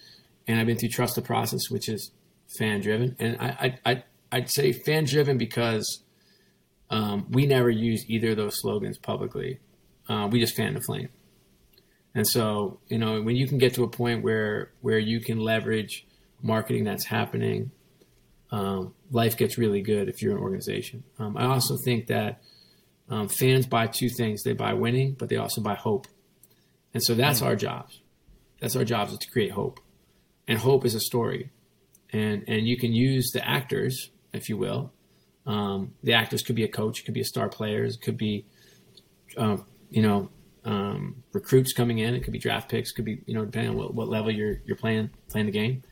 And I've been through Trust the Process, which is fan driven. And I, I, I, I'd say fan driven because um, we never use either of those slogans publicly. Uh, we just fan the flame. And so, you know, when you can get to a point where where you can leverage marketing that's happening, um, life gets really good if you're an organization. Um, I also think that um, fans buy two things: they buy winning, but they also buy hope. And so that's mm-hmm. our jobs. That's our jobs is to create hope, and hope is a story, and and you can use the actors, if you will. Um, the actors could be a coach, could be a star player, it could be, uh, you know, um, recruits coming in. It could be draft picks. Could be you know depending on what, what level you're you're playing playing the game.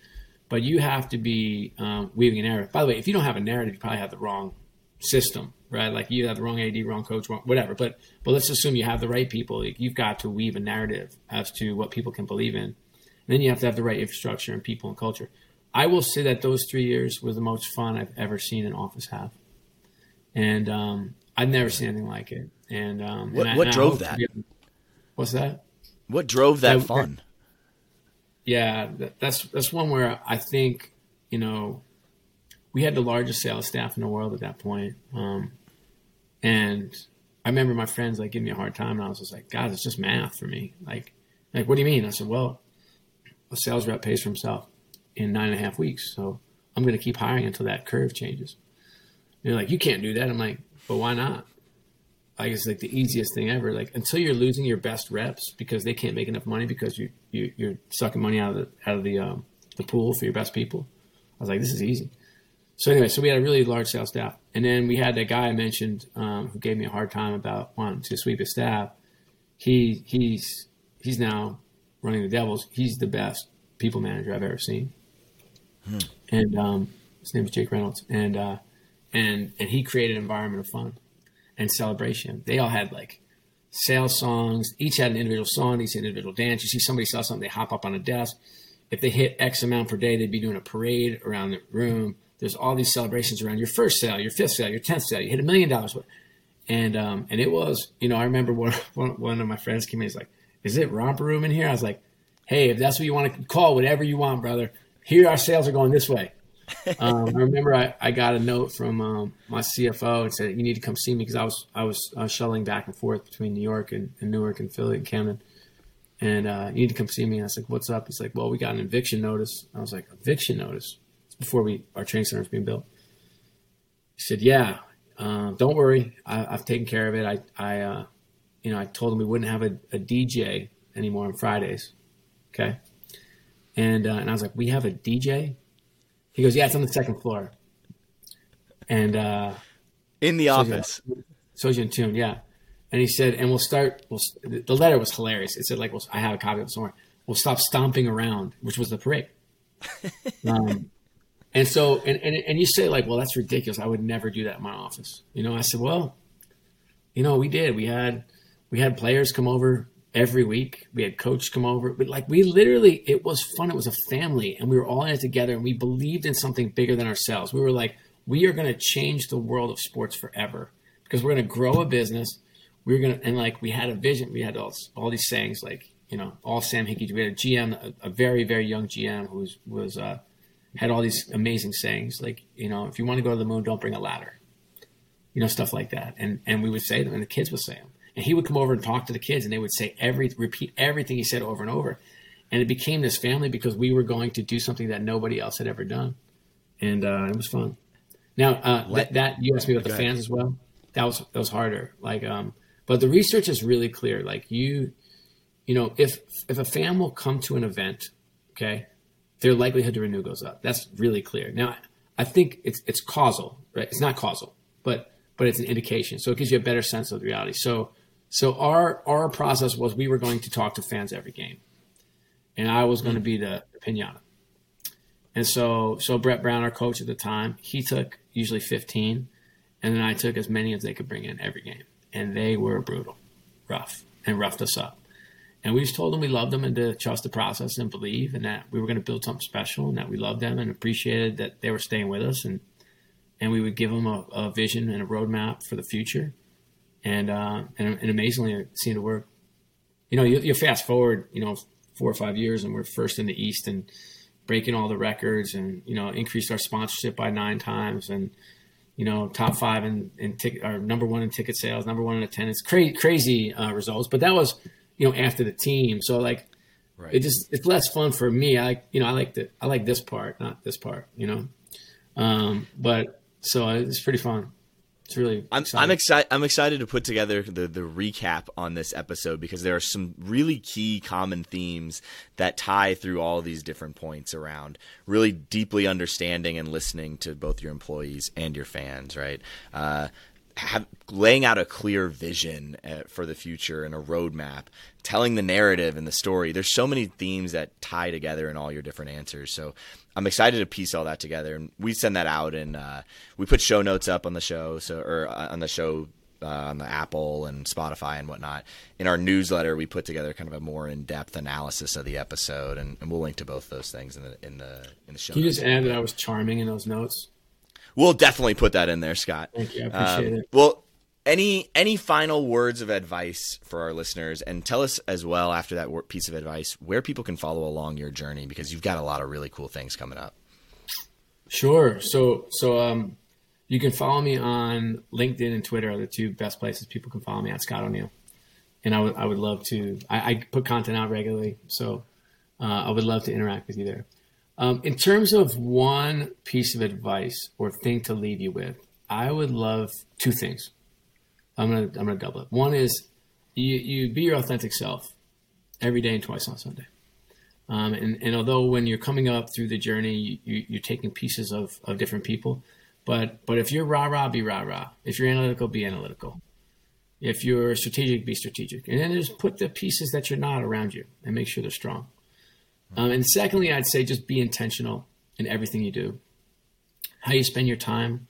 But you have to be um, weaving a narrative. By the way, if you don't have a narrative, you probably have the wrong system, right? Like you have the wrong AD, wrong coach, wrong, whatever. But but let's assume you have the right people. Like You've got to weave a narrative as to what people can believe in. And then you have to have the right infrastructure and people and culture. I will say that those three years were the most fun I've ever seen an office have, and um, I've never seen anything like it. And um, what, and what drove that? What's that? What drove that fun? Yeah, that's that's one where I think you know we had the largest sales staff in the world at that point, um, and I remember my friends like giving me a hard time, and I was just like, "God, it's just math for me." Like, like what do you mean? I said, "Well, a sales rep pays for himself in nine and a half weeks, so I'm going to keep hiring until that curve changes." And they're like, "You can't do that." I'm like, "But why not?" I guess like the easiest thing ever. Like until you're losing your best reps because they can't make enough money because you, you you're sucking money out of the out of the um, the pool for your best people. I was like, this is easy. So anyway, so we had a really large sales staff, and then we had that guy I mentioned um, who gave me a hard time about wanting to sweep his staff. He he's he's now running the Devils. He's the best people manager I've ever seen, hmm. and um, his name is Jake Reynolds, and uh, and and he created an environment of fun and celebration. They all had like sales songs. Each had an individual song. Each had an individual dance. You see somebody sell something, they hop up on a desk. If they hit X amount per day, they'd be doing a parade around the room. There's all these celebrations around your first sale, your fifth sale, your tenth sale. You hit a million dollars. and um, and it was, you know, I remember one, one one of my friends came in. He's like, "Is it romper room in here?" I was like, "Hey, if that's what you want to call, whatever you want, brother. Here, our sales are going this way." um, I remember I, I got a note from um, my CFO and said, "You need to come see me because I was I was uh, shuttling back and forth between New York and, and Newark and Philly and Camden." And uh, you need to come see me. And I was like, "What's up?" He's like, "Well, we got an eviction notice." I was like, "Eviction notice?" It's before we our training center was being built. He said, "Yeah, um, don't worry, I, have taken care of it. I, I, uh, you know, I told him we wouldn't have a, a DJ anymore on Fridays. Okay, and uh, and I was like, we have a DJ. He goes, yeah, it's on the second floor. And uh, in the office, So he's in Tune, yeah. And he said, and we'll start. We'll, the letter was hilarious. It said like, well, I have a copy of it somewhere. We'll stop stomping around, which was the parade. um, and so, and, and, and you say like, well, that's ridiculous. I would never do that in my office. You know, I said, well, you know, we did. We had, we had players come over every week. We had coach come over, but like we literally, it was fun. It was a family and we were all in it together and we believed in something bigger than ourselves. We were like, we are going to change the world of sports forever because we're going to grow a business. We are going to, and like we had a vision. We had all, all these sayings like, you know, all Sam Hinkie. We had a GM, a, a very, very young GM who was, was, uh, had all these amazing sayings like, you know, if you want to go to the moon, don't bring a ladder, you know, stuff like that. And and we would say them, and the kids would say them. And he would come over and talk to the kids, and they would say every repeat everything he said over and over. And it became this family because we were going to do something that nobody else had ever done, and uh, it was fun. Now uh, that, that you asked me about the fans as well. That was that was harder. Like, um, but the research is really clear. Like you, you know, if if a fan will come to an event, okay, their likelihood to renew goes up. That's really clear. Now, I think it's it's causal, right? It's not causal, but but it's an indication. So it gives you a better sense of the reality. So so our our process was we were going to talk to fans every game, and I was going to mm. be the, the pinata. And so so Brett Brown, our coach at the time, he took usually 15, and then I took as many as they could bring in every game, and they were brutal, rough, and roughed us up. And we just told them we loved them and to trust the process and believe and that we were going to build something special and that we loved them and appreciated that they were staying with us and and we would give them a, a vision and a roadmap for the future. And uh, and, and amazingly, it seemed to work. You know, you, you fast forward, you know, four or five years, and we're first in the East and breaking all the records, and you know, increased our sponsorship by nine times, and you know, top five in, in ticket, or number one in ticket sales, number one in attendance. Cra- crazy uh, results, but that was you know, after the team. So like, right. it just it's less fun for me. I you know I like the I like this part, not this part. You know, um, but so it's pretty fun. It's really. I'm exciting. I'm excited. I'm excited to put together the the recap on this episode because there are some really key common themes that tie through all these different points around really deeply understanding and listening to both your employees and your fans. Right. Uh, have, laying out a clear vision uh, for the future and a roadmap, telling the narrative and the story. There's so many themes that tie together in all your different answers. So I'm excited to piece all that together, and we send that out and uh, we put show notes up on the show, so or uh, on the show. Uh, on the Apple and Spotify and whatnot. In our newsletter, we put together kind of a more in-depth analysis of the episode, and, and we'll link to both those things in the in the in the show. Can you just add that I was charming in those notes? We'll definitely put that in there, Scott. Thank you. I appreciate um, it. Well, any any final words of advice for our listeners, and tell us as well after that piece of advice where people can follow along your journey because you've got a lot of really cool things coming up. Sure. So so um, you can follow me on LinkedIn and Twitter are the two best places people can follow me at Scott O'Neil. And I would I would love to. I, I put content out regularly, so uh, I would love to interact with you there. Um, in terms of one piece of advice or thing to leave you with, I would love two things. I'm gonna I'm gonna double it. One is you you be your authentic self every day and twice on Sunday. Um, and, and although when you're coming up through the journey, you, you're taking pieces of, of different people, but but if you're rah rah, be rah rah. If you're analytical, be analytical. If you're strategic, be strategic. And then just put the pieces that you're not around you and make sure they're strong. Um, and secondly, I'd say just be intentional in everything you do. How you spend your time,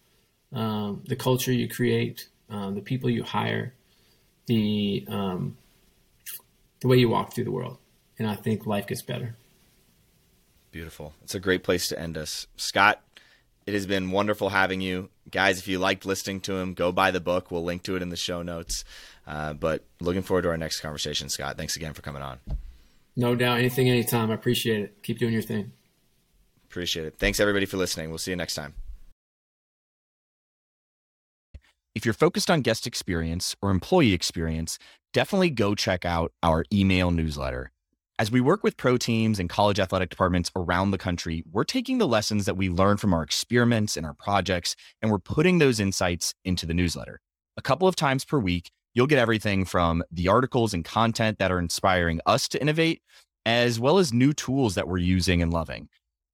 um, the culture you create, um, the people you hire, the um, the way you walk through the world, and I think life gets better. Beautiful. It's a great place to end us, Scott. It has been wonderful having you. Guys, if you liked listening to him, go buy the book. We'll link to it in the show notes. Uh, but looking forward to our next conversation, Scott. Thanks again for coming on. No doubt. Anything, anytime. I appreciate it. Keep doing your thing. Appreciate it. Thanks, everybody, for listening. We'll see you next time. If you're focused on guest experience or employee experience, definitely go check out our email newsletter. As we work with pro teams and college athletic departments around the country, we're taking the lessons that we learn from our experiments and our projects, and we're putting those insights into the newsletter. A couple of times per week, you'll get everything from the articles and content that are inspiring us to innovate, as well as new tools that we're using and loving.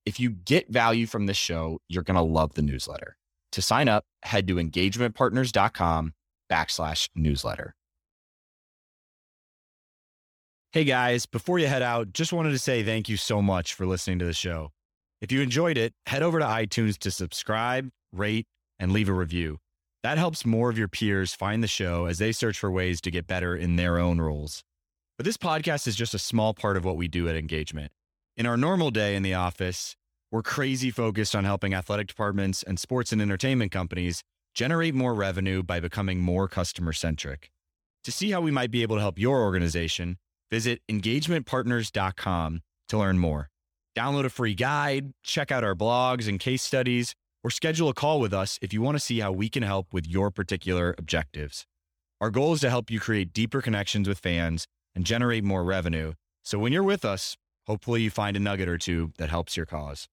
If you get value from this show, you're going to love the newsletter. To sign up, head to engagementpartners.com backslash newsletter. Hey guys, before you head out, just wanted to say thank you so much for listening to the show. If you enjoyed it, head over to iTunes to subscribe, rate, and leave a review. That helps more of your peers find the show as they search for ways to get better in their own roles. But this podcast is just a small part of what we do at Engagement. In our normal day in the office, we're crazy focused on helping athletic departments and sports and entertainment companies generate more revenue by becoming more customer centric. To see how we might be able to help your organization, Visit engagementpartners.com to learn more. Download a free guide, check out our blogs and case studies, or schedule a call with us if you want to see how we can help with your particular objectives. Our goal is to help you create deeper connections with fans and generate more revenue. So when you're with us, hopefully you find a nugget or two that helps your cause.